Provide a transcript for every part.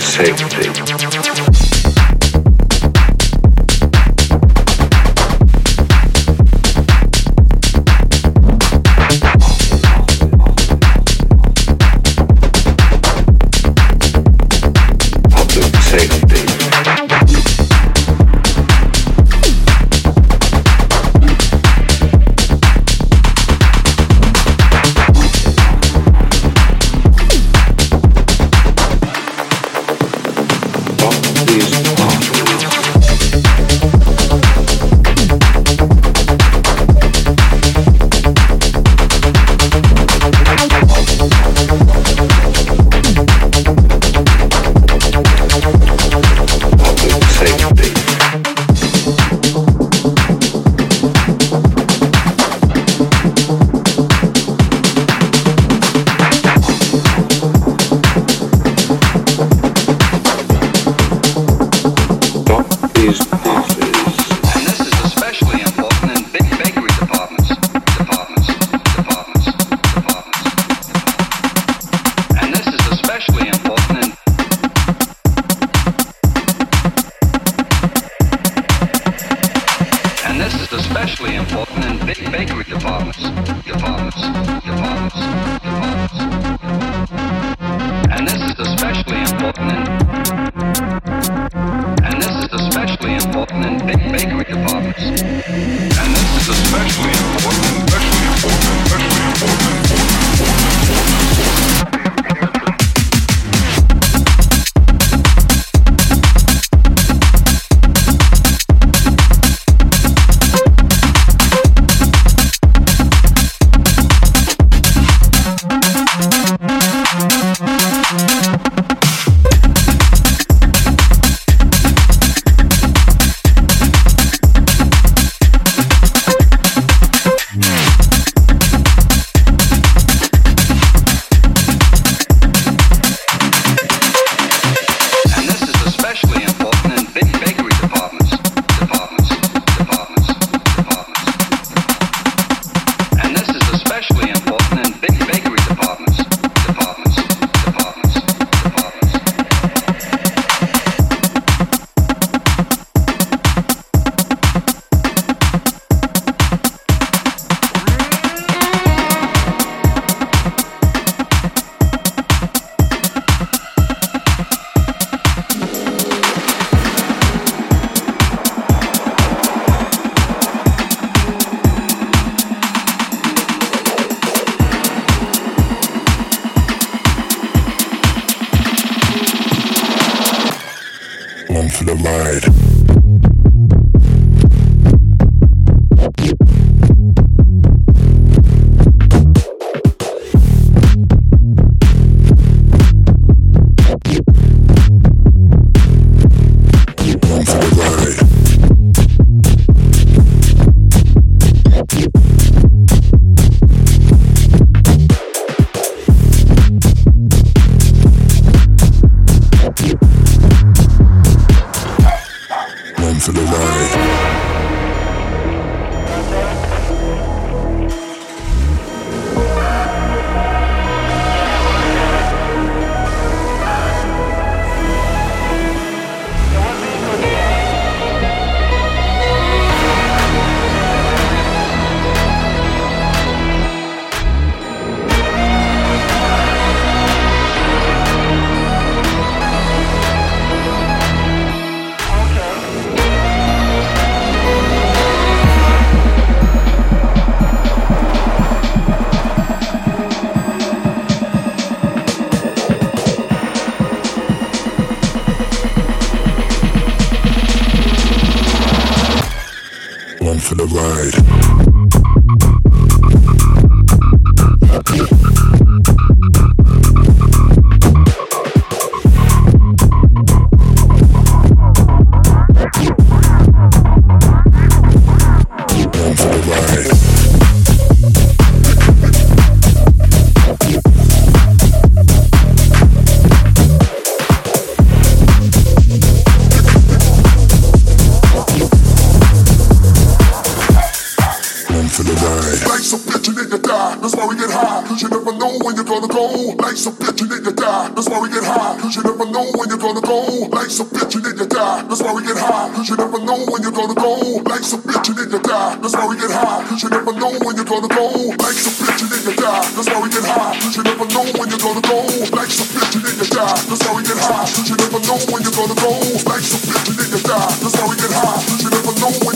safety. when you're gonna go. Life's a bitch and then you die. That's why we get high. Cause you never know when you're gonna go. Life's a bitch and then you die. That's why we get high. Cause you never know when you're gonna go. Life's a bitch and then you die. That's why we get high. Cause you never know.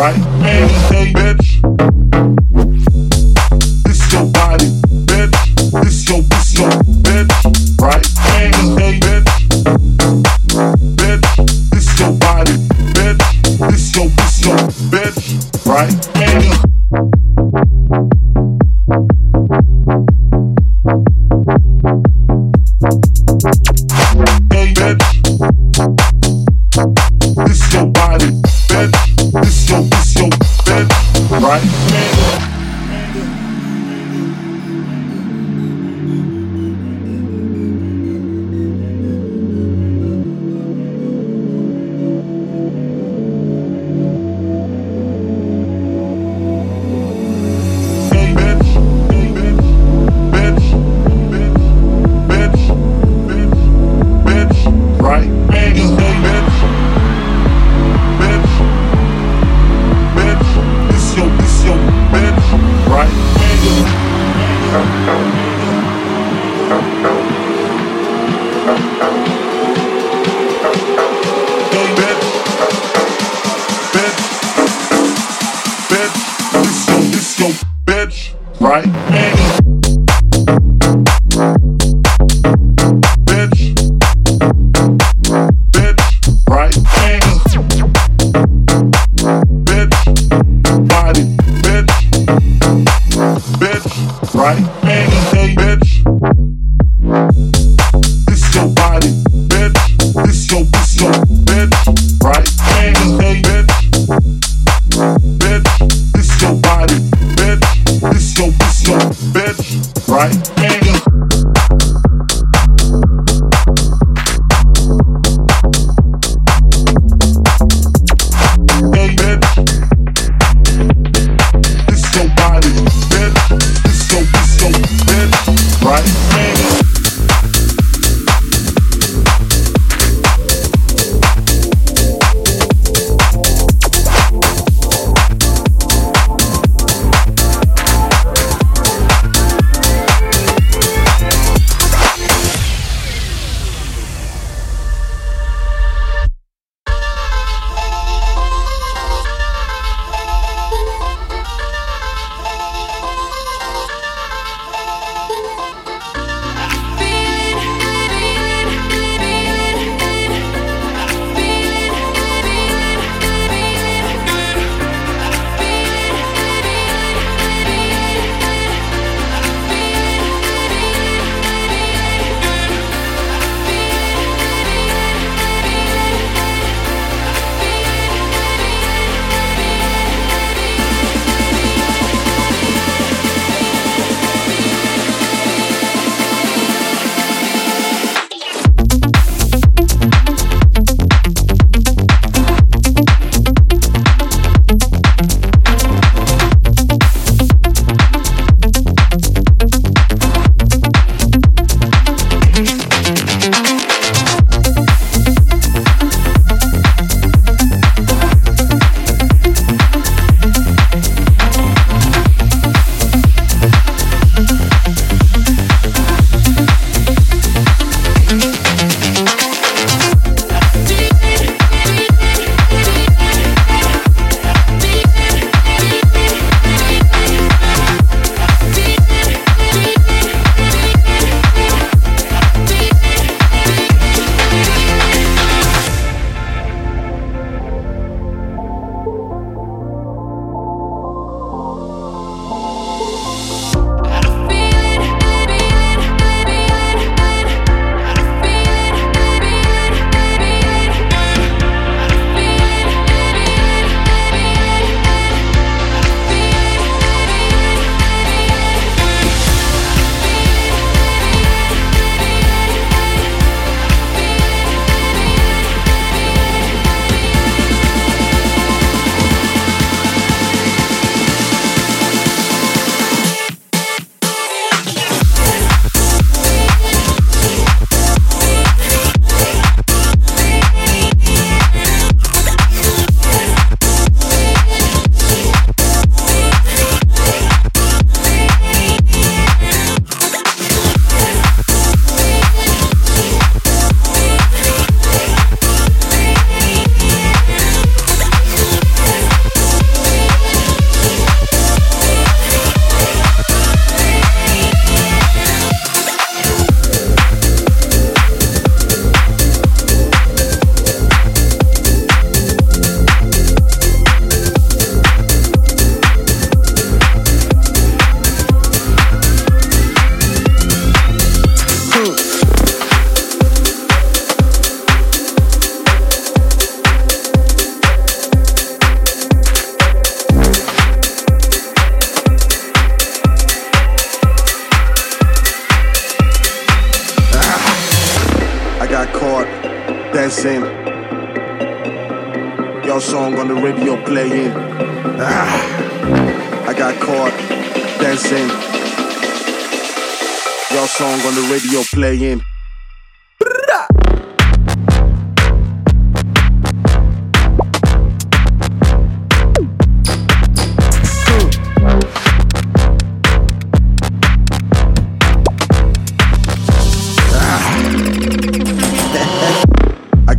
right. say bitch.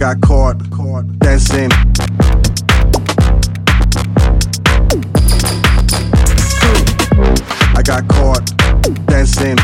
got caught dancing. I got caught dancing.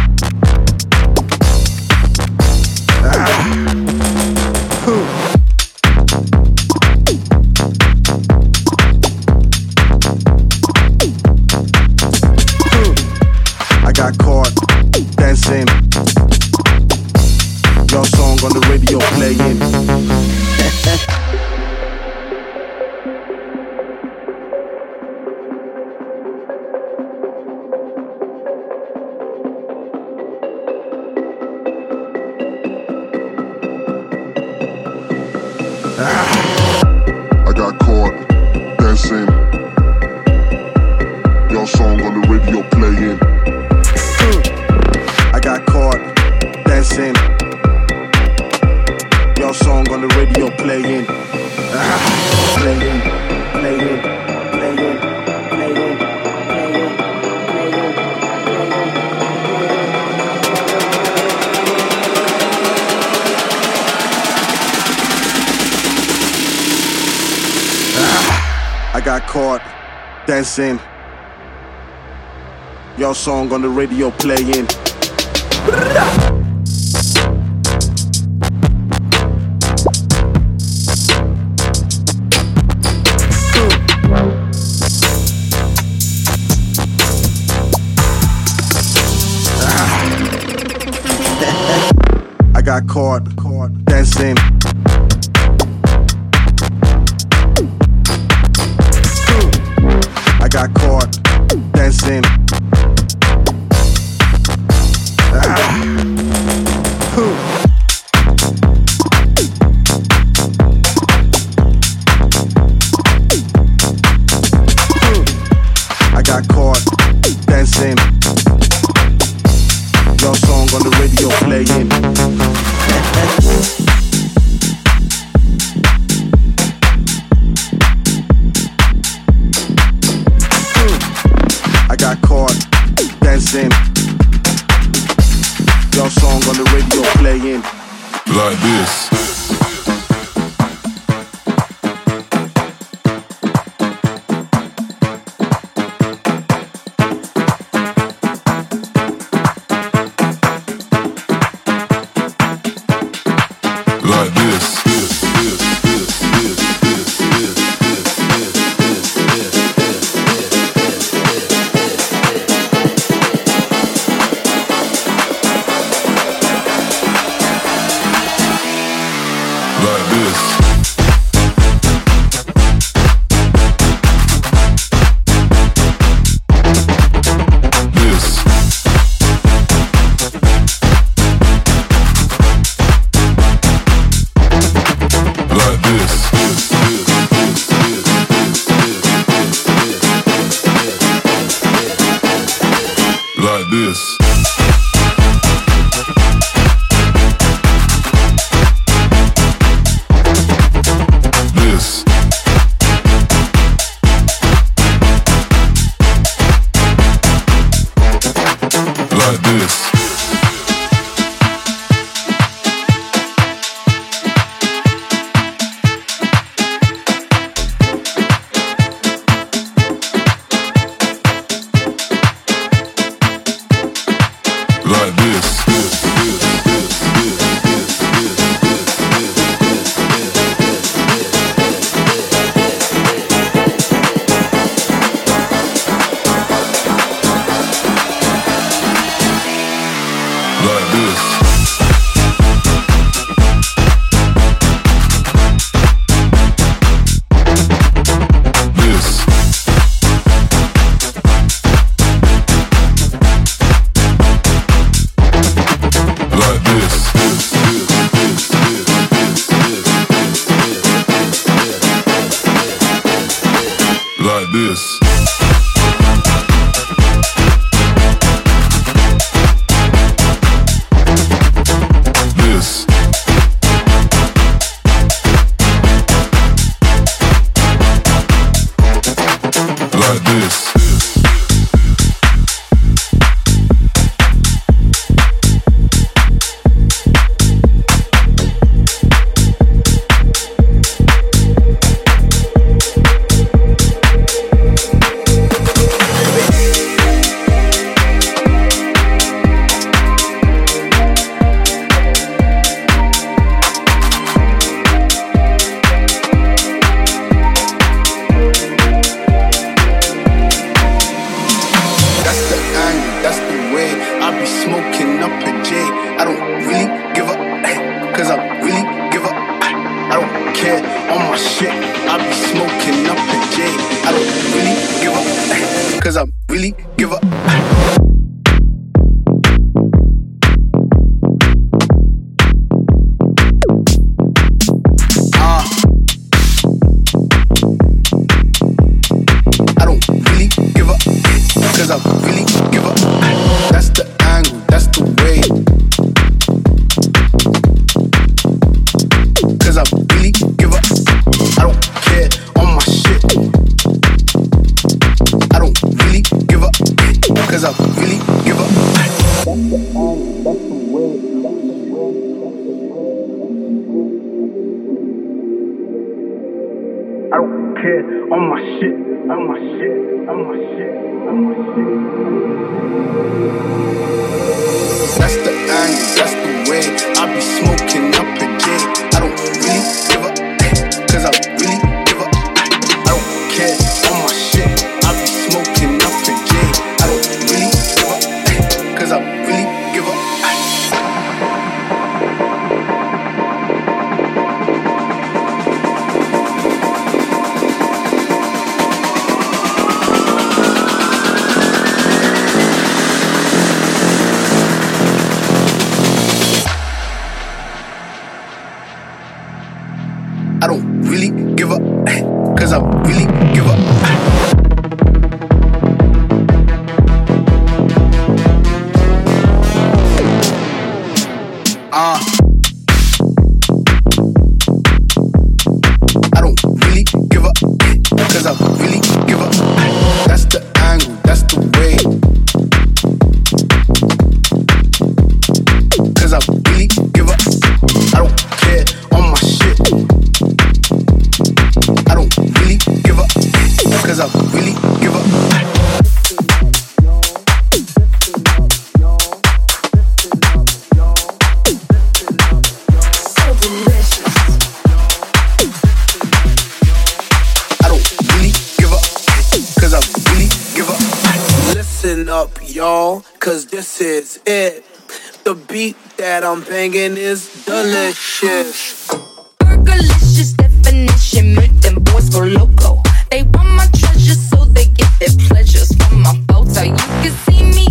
your song on the radio playing. Uh-huh. Playing, playing, playing, playing. Uh-huh. I got caught dancing. Your song on the radio playing. got caught I'm banging is delicious. Fergalicious definition, make them boys go loco. They want my treasures, so they get their pleasures from my photo. You can see me,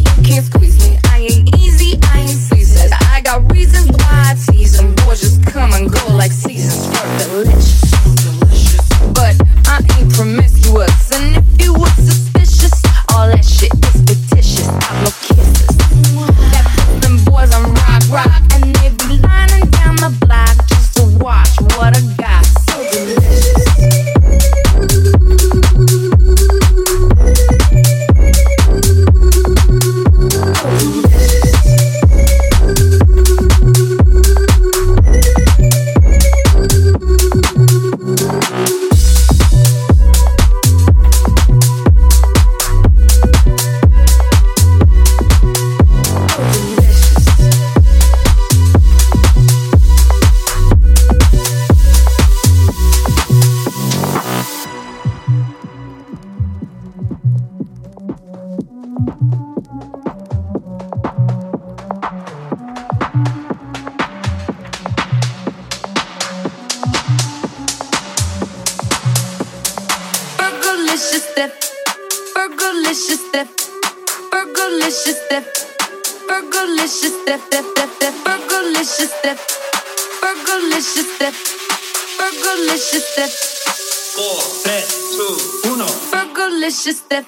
Four, tres, two, uno. Fergalicious step.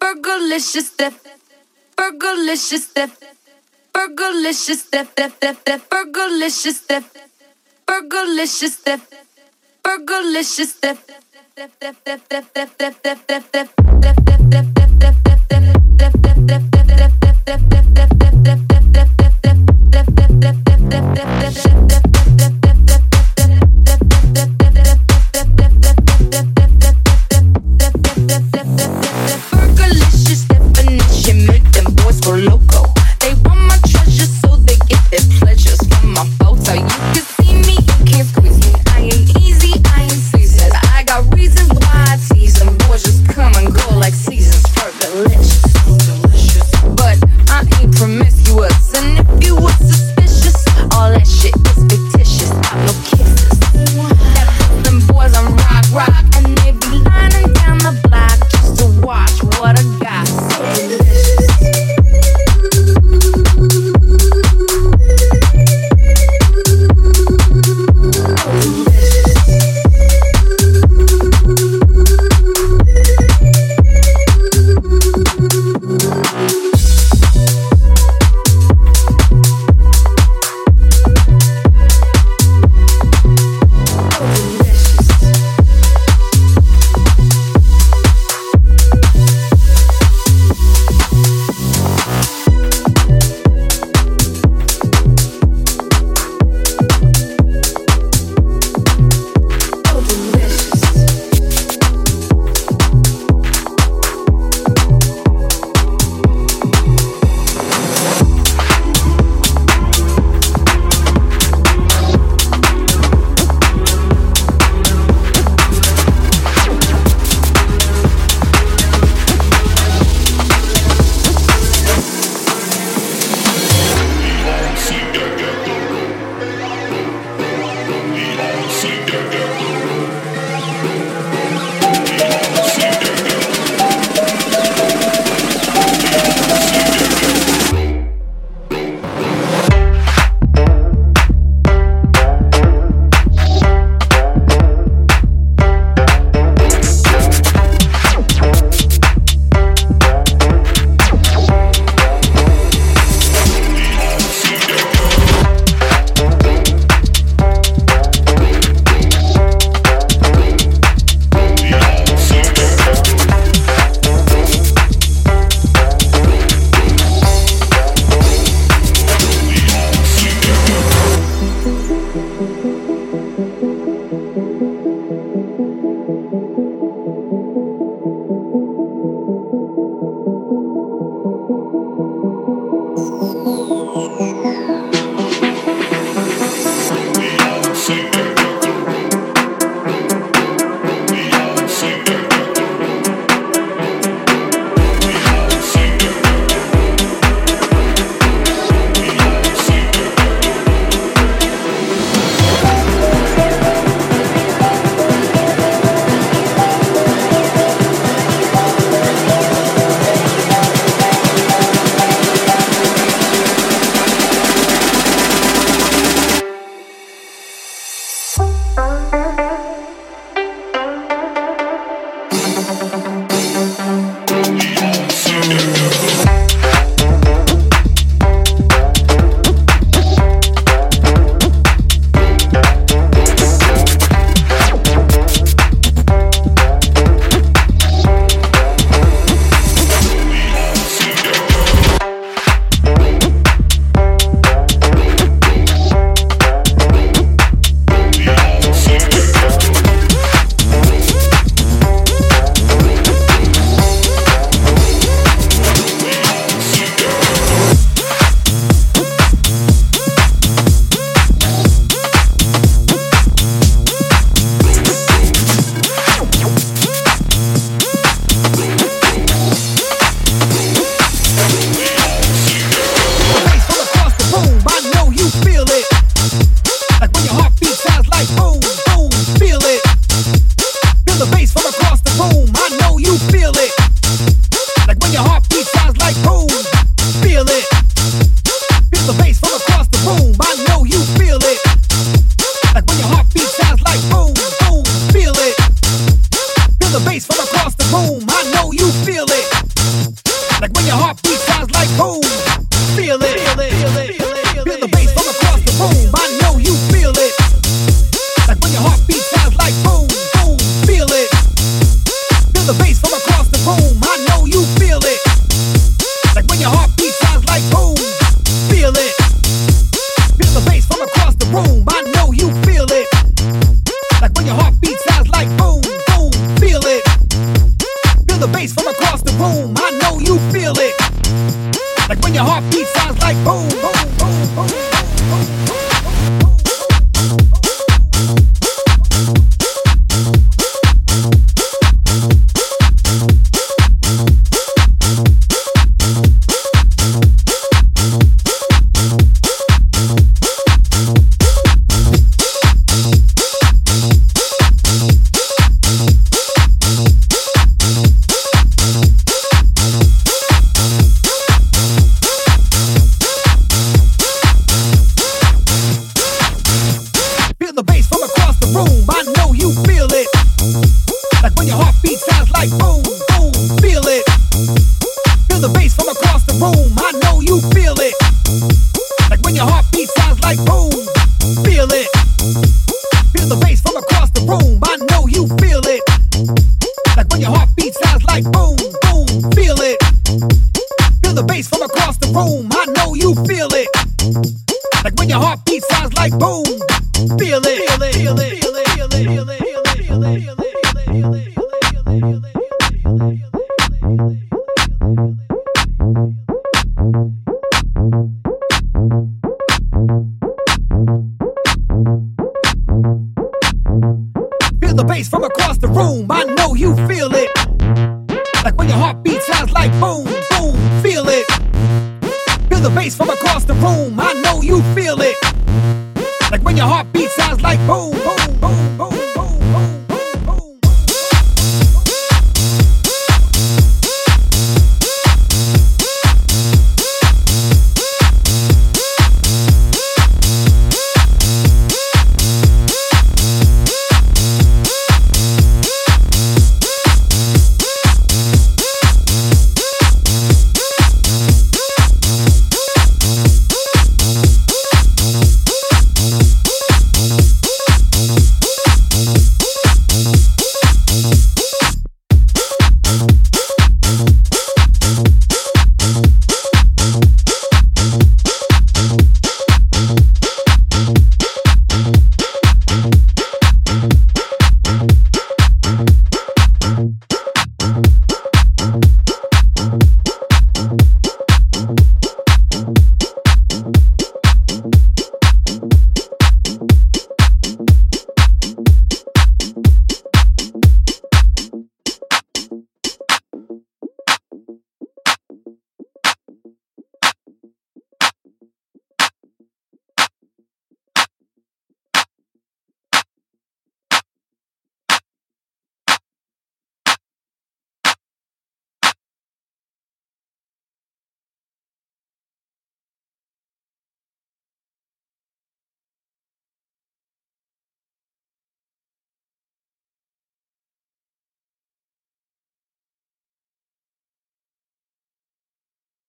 Fergalicious step. Fergalicious step. Fergalicious step. Step. Step. Step. Fergalicious step. Fergalicious step. Fergalicious step. Step. Step. Step. Step. Step. Step. Step. Step. Step. Fergalicious step step